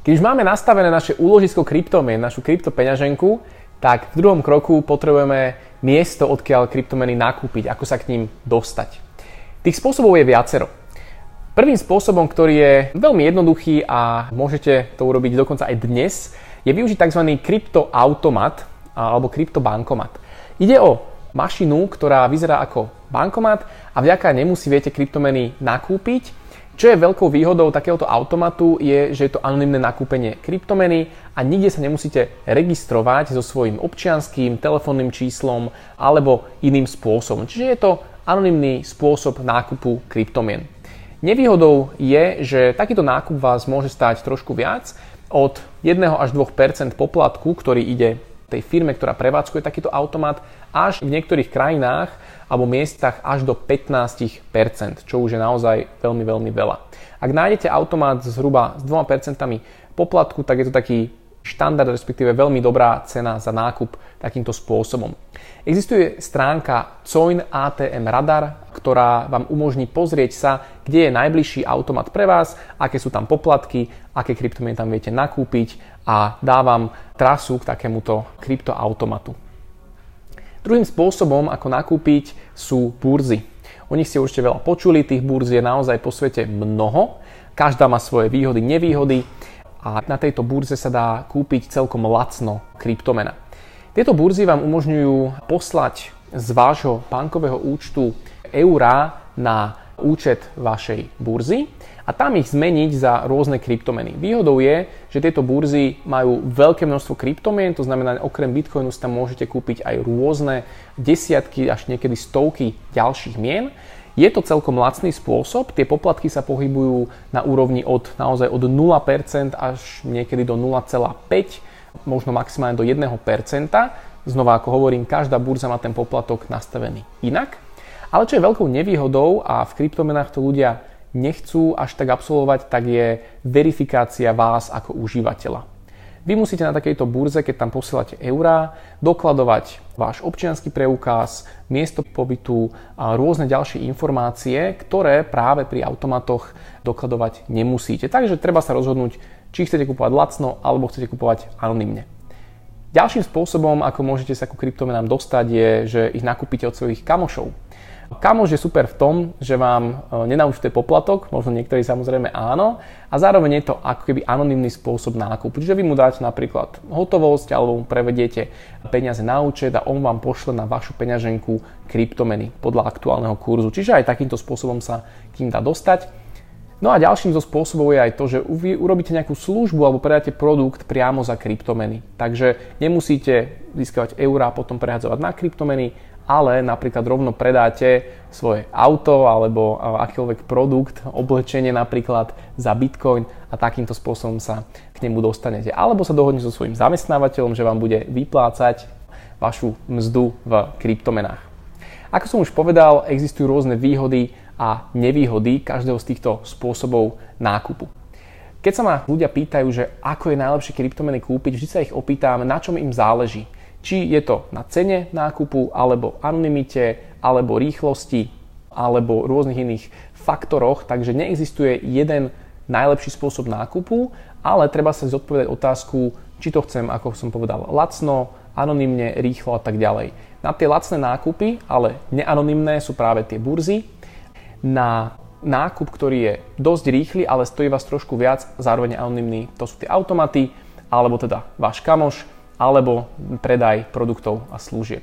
Keď už máme nastavené naše úložisko kryptomien, našu kryptopeňaženku, tak v druhom kroku potrebujeme miesto, odkiaľ kryptomeny nakúpiť, ako sa k ním dostať. Tých spôsobov je viacero. Prvým spôsobom, ktorý je veľmi jednoduchý a môžete to urobiť dokonca aj dnes, je využiť tzv. kryptoautomat alebo kryptobankomat. Ide o mašinu, ktorá vyzerá ako bankomat a vďaka nemu si viete kryptomeny nakúpiť čo je veľkou výhodou takéhoto automatu je, že je to anonimné nakúpenie kryptomeny a nikde sa nemusíte registrovať so svojím občianským, telefónnym číslom alebo iným spôsobom. Čiže je to anonimný spôsob nákupu kryptomien. Nevýhodou je, že takýto nákup vás môže stať trošku viac od 1 až 2% poplatku, ktorý ide tej firme, ktorá prevádzkuje takýto automat, až v niektorých krajinách alebo miestach až do 15%, čo už je naozaj veľmi, veľmi veľa. Ak nájdete automat zhruba s 2% poplatku, tak je to taký štandard, respektíve veľmi dobrá cena za nákup takýmto spôsobom. Existuje stránka Coin ATM Radar, ktorá vám umožní pozrieť sa, kde je najbližší automat pre vás, aké sú tam poplatky, aké kryptomeny tam viete nakúpiť a dá vám trasu k takémuto kryptoautomatu. Druhým spôsobom, ako nakúpiť, sú burzy. O nich ste určite veľa počuli, tých burz je naozaj po svete mnoho. Každá má svoje výhody, nevýhody a na tejto burze sa dá kúpiť celkom lacno kryptomena. Tieto burzy vám umožňujú poslať z vášho bankového účtu eurá na účet vašej burzy a tam ich zmeniť za rôzne kryptomeny. Výhodou je, že tieto burzy majú veľké množstvo kryptomien, to znamená, okrem Bitcoinu si tam môžete kúpiť aj rôzne desiatky až niekedy stovky ďalších mien. Je to celkom lacný spôsob, tie poplatky sa pohybujú na úrovni od naozaj od 0% až niekedy do 0,5, možno maximálne do 1%. Znova ako hovorím, každá burza má ten poplatok nastavený inak. Ale čo je veľkou nevýhodou a v kryptomenách to ľudia nechcú až tak absolvovať, tak je verifikácia vás ako užívateľa. Vy musíte na takejto burze, keď tam posielate eurá, dokladovať váš občianský preukaz, miesto pobytu a rôzne ďalšie informácie, ktoré práve pri automatoch dokladovať nemusíte. Takže treba sa rozhodnúť, či chcete kupovať lacno alebo chcete kupovať anonymne. Ďalším spôsobom, ako môžete sa ku kryptomenám dostať, je, že ich nakúpite od svojich kamošov. Kamož je super v tom, že vám e, nenaučtuje poplatok, možno niektorí samozrejme áno, a zároveň je to ako keby anonimný spôsob nákupu. Čiže vy mu dáte napríklad hotovosť alebo mu prevediete peniaze na účet a on vám pošle na vašu peňaženku kryptomeny podľa aktuálneho kurzu. Čiže aj takýmto spôsobom sa k ním dá dostať. No a ďalším zo spôsobov je aj to, že vy urobíte nejakú službu alebo predáte produkt priamo za kryptomeny. Takže nemusíte získavať eurá a potom prehadzovať na kryptomeny, ale napríklad rovno predáte svoje auto alebo akýkoľvek produkt, oblečenie napríklad za bitcoin a takýmto spôsobom sa k nemu dostanete. Alebo sa dohodnete so svojím zamestnávateľom, že vám bude vyplácať vašu mzdu v kryptomenách. Ako som už povedal, existujú rôzne výhody a nevýhody každého z týchto spôsobov nákupu. Keď sa ma ľudia pýtajú, že ako je najlepšie kryptomeny kúpiť, vždy sa ich opýtam, na čom im záleží. Či je to na cene nákupu, alebo anonimite, alebo rýchlosti, alebo rôznych iných faktoroch, takže neexistuje jeden najlepší spôsob nákupu, ale treba sa zodpovedať otázku, či to chcem, ako som povedal, lacno, anonymne, rýchlo a tak ďalej. Na tie lacné nákupy, ale neanonymné sú práve tie burzy. Na nákup, ktorý je dosť rýchly, ale stojí vás trošku viac, zároveň anonymný, to sú tie automaty, alebo teda váš kamoš, alebo predaj produktov a služieb.